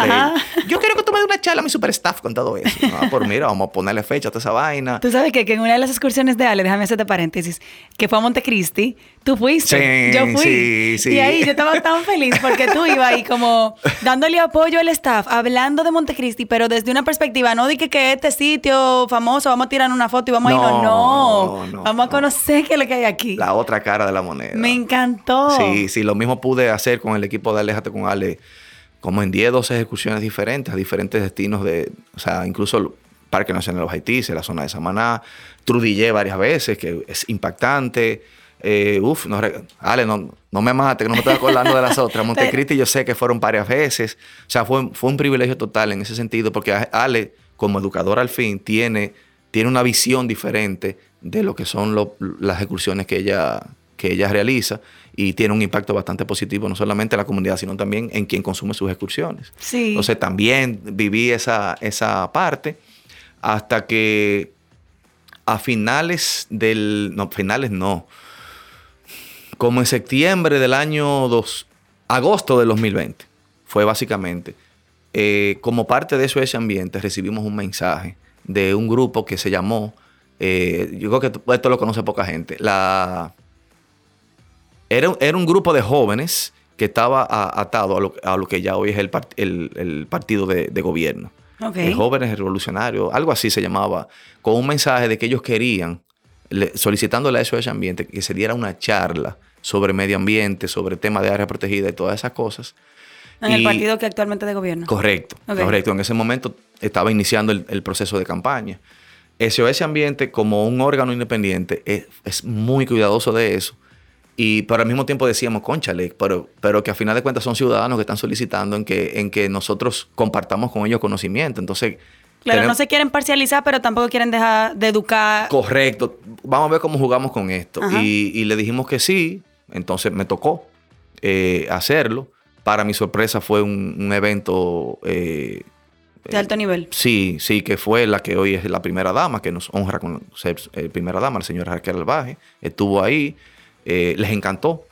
Yo que una charla a mi super staff con todo eso. No, por mira, vamos a ponerle fecha a toda esa vaina. Tú sabes que, en una de las excursiones de Ale, déjame hacerte paréntesis, que fue a Montecristi, tú fuiste. Sí, yo fui. Sí, sí. Y ahí yo estaba tan feliz porque tú ibas ahí como dándole apoyo al staff, hablando de Montecristi, pero desde una perspectiva, no de que, que este sitio famoso vamos a tirar una foto y vamos a irnos. No, vamos a conocer qué es lo que hay aquí. La otra cara de la moneda. Me encantó. Sí, sí, lo mismo pude hacer con el equipo de Alejate con Ale, como en 10, 12 ejecuciones diferentes, a diferentes destinos de, o sea, incluso el Parque Nacional de los Haití, la zona de Samaná, Trudillé varias veces, que es impactante. Eh, uf, no, Ale, no, no me mate, que no me estoy acordando de las otras. [LAUGHS] Montecristi yo sé que fueron varias veces. O sea, fue, fue un privilegio total en ese sentido, porque Ale, como educador al fin, tiene tiene una visión diferente de lo que son las excursiones que ella, que ella realiza y tiene un impacto bastante positivo, no solamente en la comunidad, sino también en quien consume sus excursiones. Sí. Entonces también viví esa, esa parte hasta que a finales del, no, finales no, como en septiembre del año 2, agosto del 2020, fue básicamente, eh, como parte de eso, ese ambiente, recibimos un mensaje de un grupo que se llamó, eh, yo creo que esto lo conoce poca gente, la, era, era un grupo de jóvenes que estaba atado a lo, que ya hoy es el, el, partido de, gobierno. Okay. jóvenes revolucionarios, algo así se llamaba, con un mensaje de que ellos querían, solicitándole a a ese ambiente, que se diera una charla sobre medio ambiente, sobre temas de área protegida y todas esas cosas. En el partido que actualmente de gobierno. Correcto, correcto. En ese momento estaba iniciando el, proceso de campaña. ese Ambiente, como un órgano independiente, es, muy cuidadoso de eso. Y pero al mismo tiempo decíamos, conchale, pero, pero que a final de cuentas son ciudadanos que están solicitando en que, en que nosotros compartamos con ellos conocimiento. Entonces. Claro, no se quieren parcializar, pero tampoco quieren dejar de educar. Correcto. Vamos a ver cómo jugamos con esto. Y, le dijimos que sí. Entonces me tocó eh, hacerlo. Para mi sorpresa fue un, evento... Eh, de alto nivel. Sí, sí, que fue la que hoy es la primera dama, que nos honra con ser eh, primera dama, la señora Raquel Albaje. Estuvo ahí, eh, les encantó.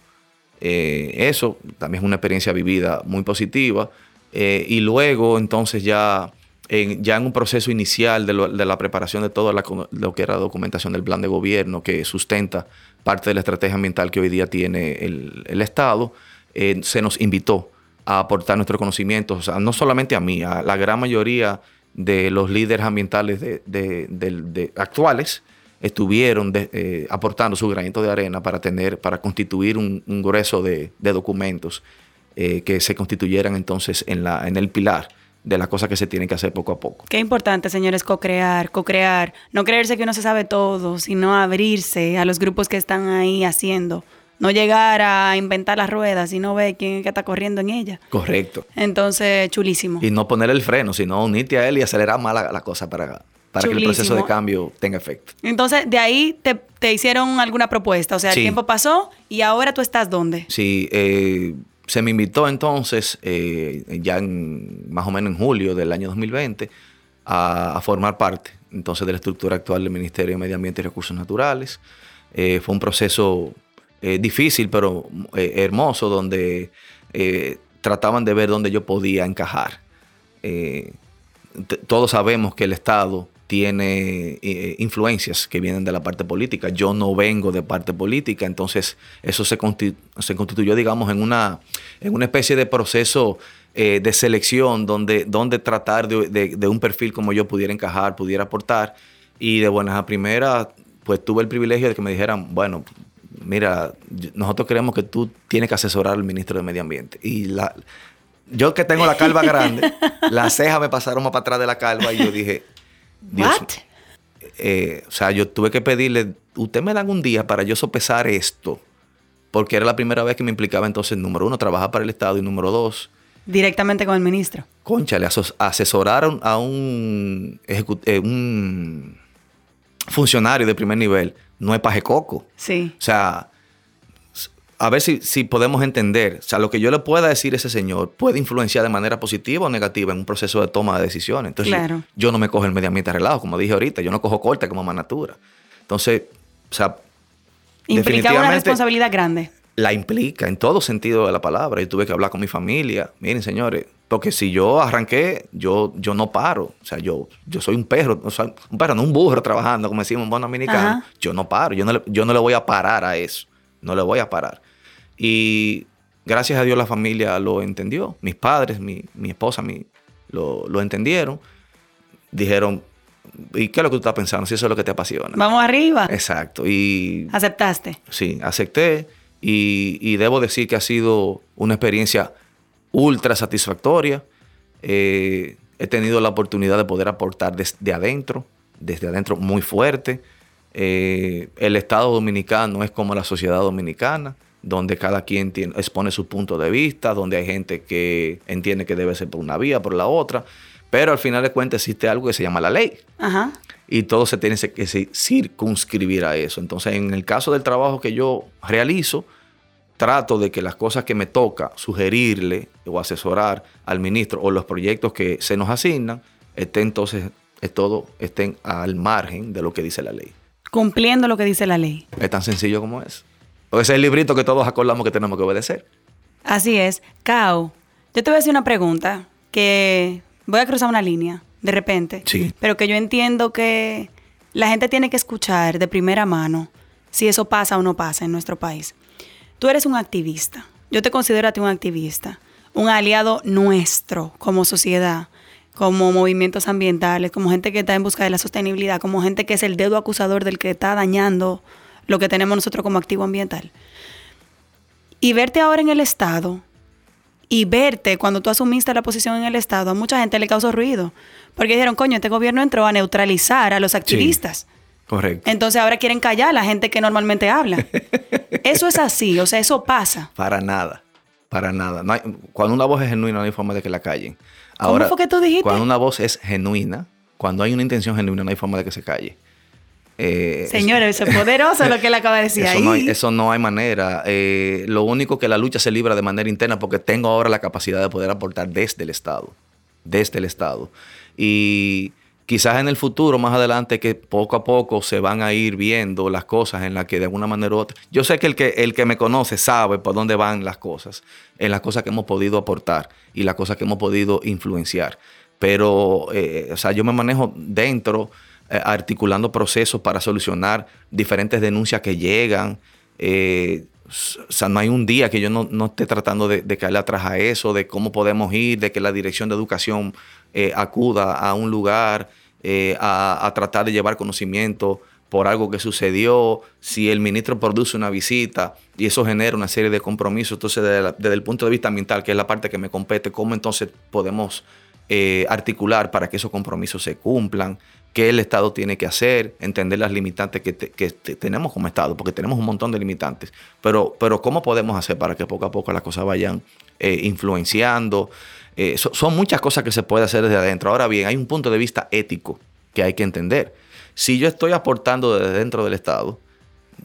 eso también es una experiencia vivida muy positiva. y luego, entonces, ya en, ya en un proceso inicial de, la preparación de todo lo que era documentación del plan de gobierno que sustenta parte de la estrategia ambiental que hoy día tiene el, Estado, eh, se nos invitó a aportar nuestro conocimiento, o sea, no solamente a mí, a la gran mayoría de los líderes ambientales de, actuales estuvieron aportando su granito de arena para tener, para constituir un, grueso de, documentos que se constituyeran entonces en, la, en el pilar de las cosas que se tienen que hacer poco a poco. Qué importante, señores, co-crear, co-crear. No creerse que uno se sabe todo, sino abrirse a los grupos que están ahí haciendo. No llegar a inventar las ruedas, sino ver quién es que está corriendo en ella. Correcto. Entonces, chulísimo. Y no poner el freno, sino unirte a él y acelerar más la, cosa para, para que el proceso de cambio tenga efecto. Entonces, de ahí te, hicieron alguna propuesta. O sea, el tiempo pasó y ahora tú estás dónde. Sí, eh, se me invitó entonces, eh, ya en, más o menos en julio del año 2020, a, formar parte entonces de la estructura actual del Ministerio de Medio Ambiente y Recursos Naturales. Eh, fue un proceso difícil, pero hermoso, donde trataban de ver dónde yo podía encajar. todos sabemos que el Estado tiene eh, influencias que vienen de la parte política. Yo no vengo de parte política, entonces eso se, se constituyó, digamos, en una, en una especie de proceso eh, de selección donde, donde tratar de, un perfil como yo pudiera encajar, pudiera aportar. Y de buenas a primeras, pues tuve el privilegio de que me dijeran, bueno, mira, nosotros queremos que tú tienes que asesorar al ministro de Medio Ambiente. Y la, yo que tengo la calva grande, [LAUGHS] las cejas me pasaron más para atrás de la calva y yo dije, Dios, eh, o sea, yo tuve que pedirle, usted me dan un día para yo sopesar esto, porque era la primera vez que me implicaba entonces, número uno, trabajar para el Estado y número dos... Directamente con el ministro. Concha, le asesoraron a un, eh, un funcionario de primer nivel, no es paje coco. Sí. O sea, a ver si, si, podemos entender, o sea, lo que yo le pueda decir a ese señor puede influenciar de manera positiva o negativa en un proceso de toma de decisiones. Entonces, yo no me cojo el medio ambiente arreglado, como dije ahorita, yo no cojo corte como manatura. Entonces, o sea, implica una responsabilidad grande. La implica en todo sentido de la palabra. Yo tuve que hablar con mi familia. Miren, señores, porque si yo arranqué, yo, yo no paro. O sea, yo, yo soy un perro, o sea, un perro, no un burro trabajando, como decimos en buen dominicano. Yo no paro, yo no, yo no le voy a parar a eso. No le voy a parar. Y gracias a Dios la familia lo entendió. Mis padres, mi, esposa, mi, lo, entendieron. Dijeron, ¿y qué es lo que tú estás pensando? Si eso es lo que te apasiona. Vamos arriba. Exacto. Y... ¿Aceptaste? Sí, acepté. Y, debo decir que ha sido una experiencia ultra satisfactoria. Eh, he tenido la oportunidad de poder aportar desde adentro, desde adentro muy fuerte. Eh, el Estado dominicano es como la sociedad dominicana donde cada quien expone su punto de vista, donde hay gente que entiende que debe ser por una vía, por la otra, pero al final de cuentas existe algo que se llama la ley. Y todo se tiene que circunscribir a eso. Entonces, en el caso del trabajo que yo realizo, trato de que las cosas que me toca sugerirle o asesorar al ministro o los proyectos que se nos asignan, estén entonces, es todo, estén al margen de lo que dice la ley. Cumpliendo lo que dice la ley. Es tan sencillo como es. O ese es el librito que todos acordamos que tenemos que obedecer. Así es. Cao, yo te voy a decir una pregunta que voy a cruzar una línea de repente. Sí. Pero que yo entiendo que la gente tiene que escuchar de primera mano si eso pasa o no pasa en nuestro país. Tú eres un activista. Yo te considero a ti un activista. Un aliado nuestro como sociedad, como movimientos ambientales, como gente que está en busca de la sostenibilidad, como gente que es el dedo acusador del que está dañando lo que tenemos nosotros como activo ambiental. Y verte ahora en el Estado y verte cuando tú asumiste la posición en el Estado, a mucha gente le causó ruido. Porque dijeron, coño, este gobierno entró a neutralizar a los activistas. correcto. Entonces ahora quieren callar a la gente que normalmente habla. [LAUGHS] eso es así, o sea, eso pasa. Para nada, para nada. cuando una voz es genuina, no hay forma de que la callen. Ahora, ¿Cómo fue que tú dijiste? Cuando una voz es genuina, cuando hay una intención genuina, no hay forma de que se calle. Eh, Señores, eso es [LAUGHS] poderoso lo que él acaba de decir eso ahí. No hay, eso no hay manera. Eh, lo único que la lucha se libra de manera interna porque tengo ahora la capacidad de poder aportar desde el Estado. Desde el Estado. Y quizás en el futuro, más adelante, que poco a poco se van a ir viendo las cosas en las que de alguna manera u otra. Yo sé que el que, el que me conoce sabe por dónde van las cosas, en las cosas que hemos podido aportar y las cosas que hemos podido influenciar. Pero, eh, o sea, yo me manejo dentro eh, articulando procesos para solucionar diferentes denuncias que llegan. Eh, o sea, no hay un día que yo no, esté tratando de, de, atrás a eso, de cómo podemos ir, de que la dirección de educación eh, acuda a un lugar a, tratar de llevar conocimiento por algo que sucedió, si el ministro produce una visita y eso genera una serie de compromisos, entonces desde, el punto de vista ambiental, que es la parte que me compete, ¿cómo entonces podemos articular para que esos compromisos se cumplan? ¿Qué el Estado tiene que hacer? Entender las limitantes que, tenemos como Estado, porque tenemos un montón de limitantes, pero, pero ¿cómo podemos hacer para que poco a poco las cosas vayan eh, influenciando? Eh, son muchas cosas que se puede hacer desde adentro. Ahora bien, hay un punto de vista ético que hay que entender si yo estoy aportando desde dentro del Estado,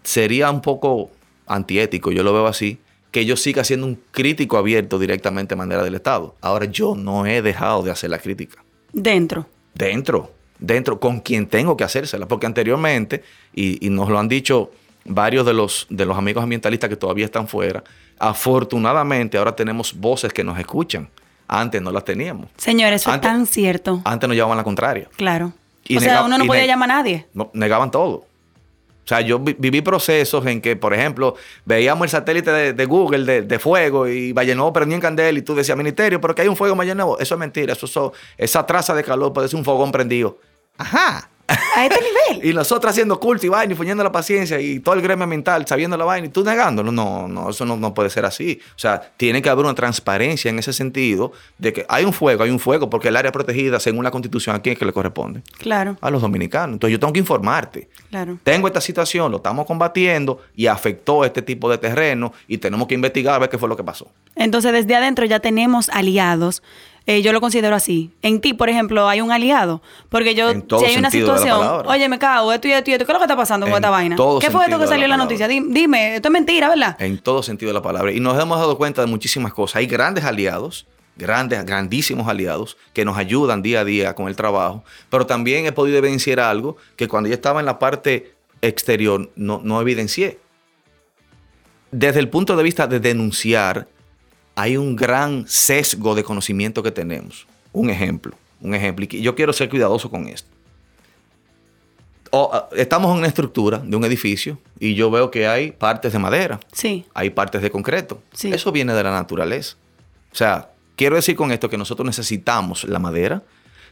sería un poco antiético, yo lo veo así, que yo siga siendo un crítico abierto directamente de manera del Estado. Ahora yo no he dejado de hacer la crítica. Dentro. Dentro, dentro, con quien tengo que hacérsela, porque anteriormente, y, nos lo han dicho varios de los, de los amigos ambientalistas que todavía están fuera, afortunadamente ahora tenemos voces que nos escuchan. Antes no las teníamos. Señores, eso es tan cierto. Antes nos llevaban la contraria. Claro o sea, uno no podía llamar a nadie. No, negaban todo. O sea, yo viví procesos en que, por ejemplo, veíamos el satélite de, Google de, fuego y Vallenuevo prendía en candela y tú decías, ministerio, pero que hay un fuego en. Eso es mentira. Eso, esa traza de calor puede ser un fogón prendido. Ajá. A este nivel. [LAUGHS] y nosotros haciendo culto y vaina y fuñendo la paciencia y todo el gremio mental sabiendo la vaina y tú negándolo. No, no, eso no, puede ser así. O sea, tiene que haber una transparencia en ese sentido de que hay un fuego, hay un fuego, porque el área protegida, según la constitución, ¿a quién es que le corresponde? Claro. A los dominicanos. Entonces yo tengo que informarte. Claro. Tengo esta situación, lo estamos combatiendo y afectó este tipo de terreno y tenemos que investigar a ver qué fue lo que pasó. Entonces, desde adentro ya tenemos aliados eh, yo lo considero así. En ti, por ejemplo, hay un aliado. Porque yo, si hay una situación, oye, me cago, esto y esto y esto, ¿qué es lo que está pasando con esta vaina? ¿Qué fue esto que salió en la noticia? Dime, esto es mentira, ¿verdad? En todo sentido de la palabra. Y nos hemos dado cuenta de muchísimas cosas. Hay grandes aliados, grandes, grandísimos aliados que nos ayudan día a día con el trabajo. Pero también he podido evidenciar algo que cuando yo estaba en la parte exterior no, no evidencié. Desde el punto de vista de denunciar hay un gran sesgo de conocimiento que tenemos. Un ejemplo, un ejemplo. Y yo quiero ser cuidadoso con esto. Ah, estamos en una estructura de un edificio y yo veo que hay partes de madera. Sí. Hay partes de concreto. Sí. Eso viene de la naturaleza. O sea, quiero decir con esto que nosotros necesitamos la madera,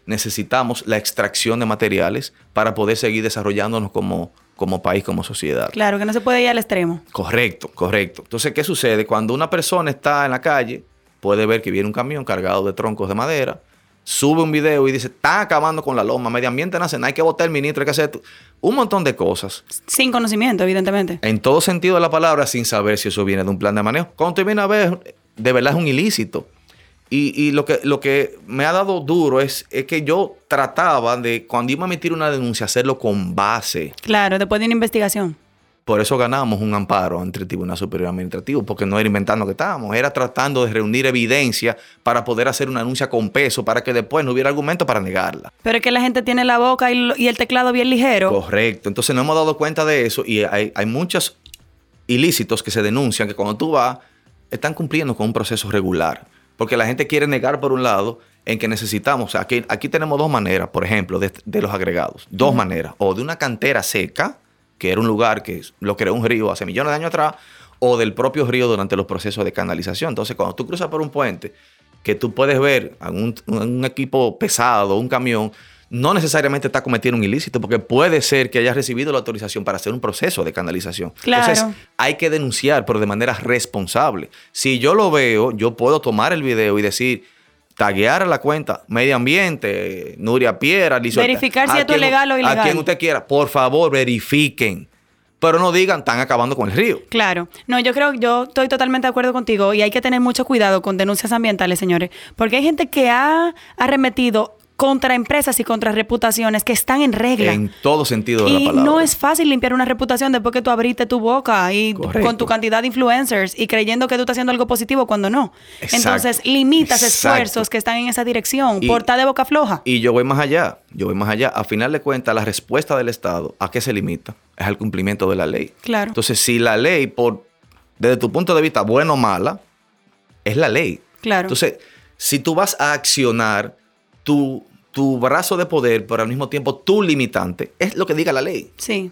necesitamos la extracción de materiales para poder seguir desarrollándonos como, como país, como sociedad. Claro, que no se puede ir al extremo. Correcto, correcto. Entonces, ¿qué sucede? Cuando una persona está en la calle, puede ver que viene un camión cargado de troncos de madera, sube un video y dice, están acabando con la loma, medio ambiente nacional, hay que votar el ministro, hay que hacer un montón de cosas. Sin conocimiento, evidentemente. En todo sentido de la palabra, sin saber si eso viene de un plan de manejo. Cuando te viene a ver, de verdad es un ilícito. Y, lo, que, lo que me ha dado duro es, es que yo trataba de, cuando iba a emitir una denuncia, hacerlo con base. Claro, después de una investigación. Por eso ganamos un amparo ante el Tribunal Superior Administrativo, porque no era inventando que estábamos, era tratando de reunir evidencia para poder hacer una denuncia con peso, para que después no hubiera argumento para negarla. Pero es que la gente tiene la boca y, el teclado bien ligero. Correcto, entonces no hemos dado cuenta de eso y hay, hay muchos ilícitos que se denuncian que cuando tú vas, están cumpliendo con un proceso regular. Porque la gente quiere negar por un lado en que necesitamos, aquí, aquí tenemos dos maneras, por ejemplo, de, los agregados. Dos maneras. O de una cantera seca, que era un lugar que lo creó un río hace millones de años atrás, o del propio río durante los procesos de canalización. Entonces, cuando tú cruzas por un puente, que tú puedes ver a un equipo pesado, un camión, no necesariamente está cometiendo un ilícito, porque puede ser que haya recibido la autorización para hacer un proceso de canalización. Claro. Entonces, hay que denunciar, pero de manera responsable. Si yo lo veo, yo puedo tomar el video y decir, taguear a la cuenta, medio ambiente, Nuria Piera, Verificar si esto es legal o ilegal. A quien usted quiera. Por favor, verifiquen pero no digan, están acabando con el río. Claro. No, yo creo, yo estoy totalmente de acuerdo contigo y hay que tener mucho cuidado con denuncias ambientales, señores, porque hay gente que ha arremetido contra empresas y contra reputaciones que están en regla. En todo sentido de la palabra. Y no es fácil limpiar una reputación después que tú abriste tu boca y con tu cantidad de influencers y creyendo que tú estás haciendo algo positivo cuando no. Entonces limitas esfuerzos que están en esa dirección por estar de boca floja. Y yo voy más allá, yo voy más allá. A final de cuentas, la respuesta del Estado, ¿a qué se limita? Es al cumplimiento de la ley. Claro. Entonces, si la ley, por desde tu punto de vista, bueno o mala, es la ley. Claro. Entonces, si tú vas a accionar tu, tu brazo de poder, pero al mismo tiempo tu limitante, es lo que diga la ley. Sí.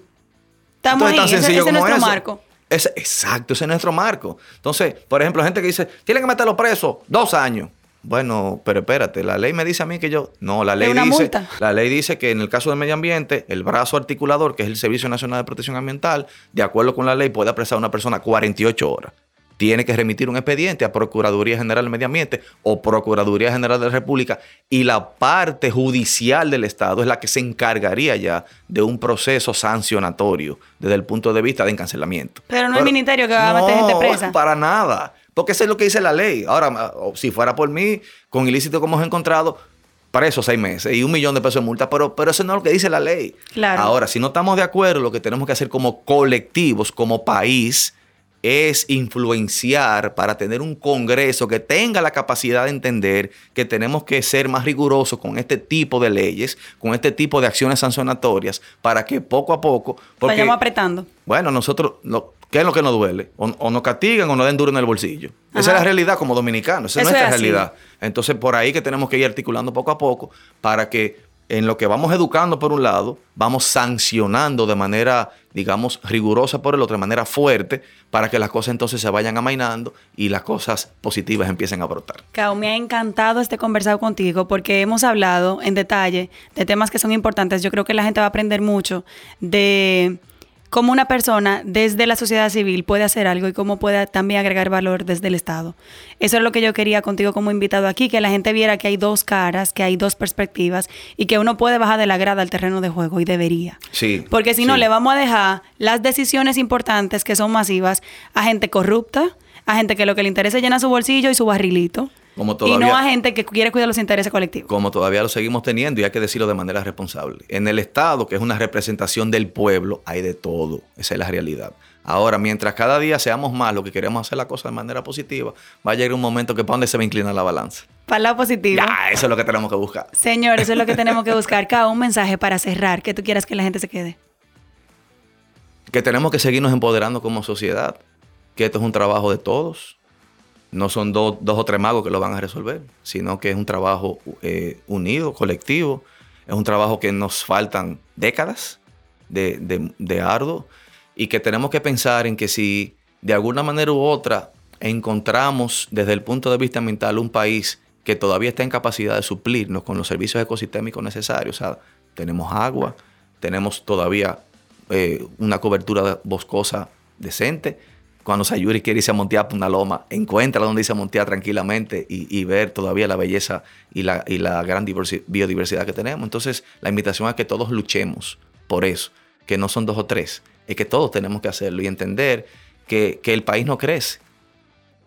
Estamos ahí, ese, es nuestro marco. exacto, ese es nuestro marco. Entonces, por ejemplo, gente que dice, tienen que meterlo preso dos años. Bueno, pero espérate, la ley me dice a mí que yo. No, la ley dice. La ley dice que en el caso del medio ambiente, el brazo articulador, que es el Servicio Nacional de Protección Ambiental, de acuerdo con la ley, puede apresar a una persona 48 horas. Tiene que remitir un expediente a Procuraduría General del Medio Ambiente o Procuraduría General de la República y la parte judicial del Estado es la que se encargaría ya de un proceso sancionatorio desde el punto de vista de encancelamiento. Pero no es el ministerio que va a meter gente presa. Para nada. Porque eso es lo que dice la ley. Ahora, si fuera por mí, con ilícito como hemos encontrado, para eso seis meses y un millón de pesos de multa, pero, pero eso no es lo que dice la ley. Claro. Ahora, si no estamos de acuerdo, lo que tenemos que hacer como colectivos, como país, es influenciar para tener un Congreso que tenga la capacidad de entender que tenemos que ser más rigurosos con este tipo de leyes, con este tipo de acciones sancionatorias, para que poco a poco... Porque, Vayamos apretando. Bueno, nosotros... ¿Qué es lo que nos duele? O, nos castigan o nos den duro en el bolsillo. Esa es la realidad como dominicanos. Esa es nuestra realidad. Entonces, por ahí que tenemos que ir articulando poco a poco para que en lo que vamos educando por un lado, vamos sancionando de manera, digamos, rigurosa por el otro, de manera fuerte, para que las cosas entonces se vayan amainando y las cosas positivas empiecen a brotar. Cao, me ha encantado este conversado contigo porque hemos hablado en detalle de temas que son importantes. Yo creo que la gente va a aprender mucho de cómo una persona desde la sociedad civil puede hacer algo y cómo puede también agregar valor desde el Estado. Eso es lo que yo quería contigo como invitado aquí, que la gente viera que hay dos caras, que hay dos perspectivas y que uno puede bajar de la grada al terreno de juego y debería. Sí. Porque si no, le vamos a dejar las decisiones importantes que son masivas a gente corrupta, a gente que lo que le interesa es llenar su bolsillo y su barrilito y no a gente que quiere cuidar los intereses colectivos. Como todavía lo seguimos teniendo y hay que decirlo de manera responsable. En el Estado, que es una representación del pueblo, hay de todo. Esa es la realidad. Ahora, mientras cada día seamos más lo que queremos hacer la cosa de manera positiva, va a llegar un momento que para dónde se va a inclinar la balanza. Para el lado positivo. Ya, eso es lo que tenemos que buscar. Señor, eso es lo que tenemos que buscar. [LAUGHS] Cada un mensaje para cerrar, que tú quieras que la gente se quede. Que tenemos que seguirnos empoderando como sociedad, que esto es un trabajo de todos, no son dos o tres magos que lo van a resolver, sino que es un trabajo eh, unido, colectivo. Es un trabajo que nos faltan décadas de, de, arduo y que tenemos que pensar en que si de alguna manera u otra encontramos desde el punto de vista ambiental un país que todavía está en capacidad de suplirnos con los servicios ecosistémicos necesarios, o sea, tenemos agua, tenemos todavía eh, una cobertura boscosa decente, cuando Sayuri quiere irse a montear por una loma, encuentra donde irse a montear tranquilamente y, ver todavía la belleza y la, gran biodiversidad que tenemos. Entonces, la invitación es que todos luchemos por eso, que no son dos o tres, es que todos tenemos que hacerlo y entender que, el país no crece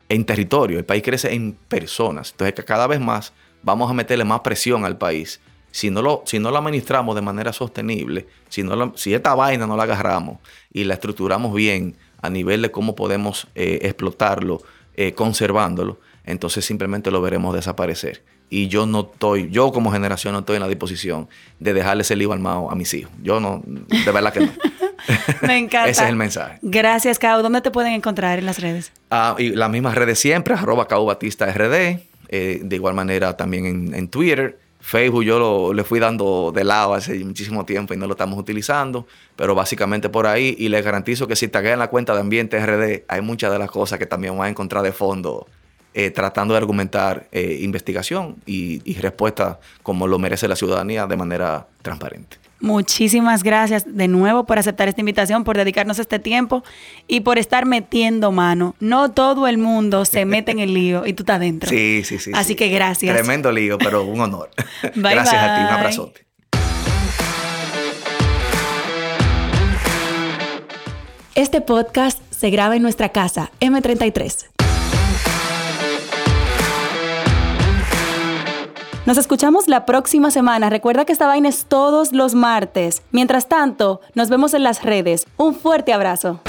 en territorio, el país crece en personas. Entonces, que cada vez más vamos a meterle más presión al país. Si no, lo, si no lo administramos de manera sostenible, si esta vaina no la agarramos y la estructuramos bien, a nivel de cómo podemos eh, explotarlo, eh, conservándolo, entonces simplemente lo veremos desaparecer. Y yo no estoy, yo como generación no estoy en la disposición de dejarle ese lío armado a mis hijos. Yo no, de verdad que no. [LAUGHS] Me encanta. Ese es el mensaje. Gracias, Cau. ¿Dónde te pueden encontrar en las redes? Ah, y las mismas redes siempre, arroba Cau Batista RD. Eh, de igual manera también en, en Twitter. Facebook yo lo, le fui dando de lado hace muchísimo tiempo y no lo estamos utilizando, pero básicamente por ahí y les garantizo que si taguean la cuenta de Ambiente RD, hay muchas de las cosas que también van a encontrar de fondo eh, tratando de argumentar eh, investigación y, y respuesta como lo merece la ciudadanía de manera transparente. Muchísimas gracias de nuevo por aceptar esta invitación, por dedicarnos este tiempo y por estar metiendo mano. No todo el mundo se [LAUGHS] mete en el lío y tú estás dentro. Sí, sí, sí. Así que gracias. Tremendo lío, pero un honor. [LAUGHS] [LAUGHS] gracias a ti, un abrazote. Este podcast se graba en nuestra casa, M33. Nos escuchamos la próxima semana. Recuerda que esta vaina es todos los martes. Mientras tanto, nos vemos en las redes. Un fuerte abrazo.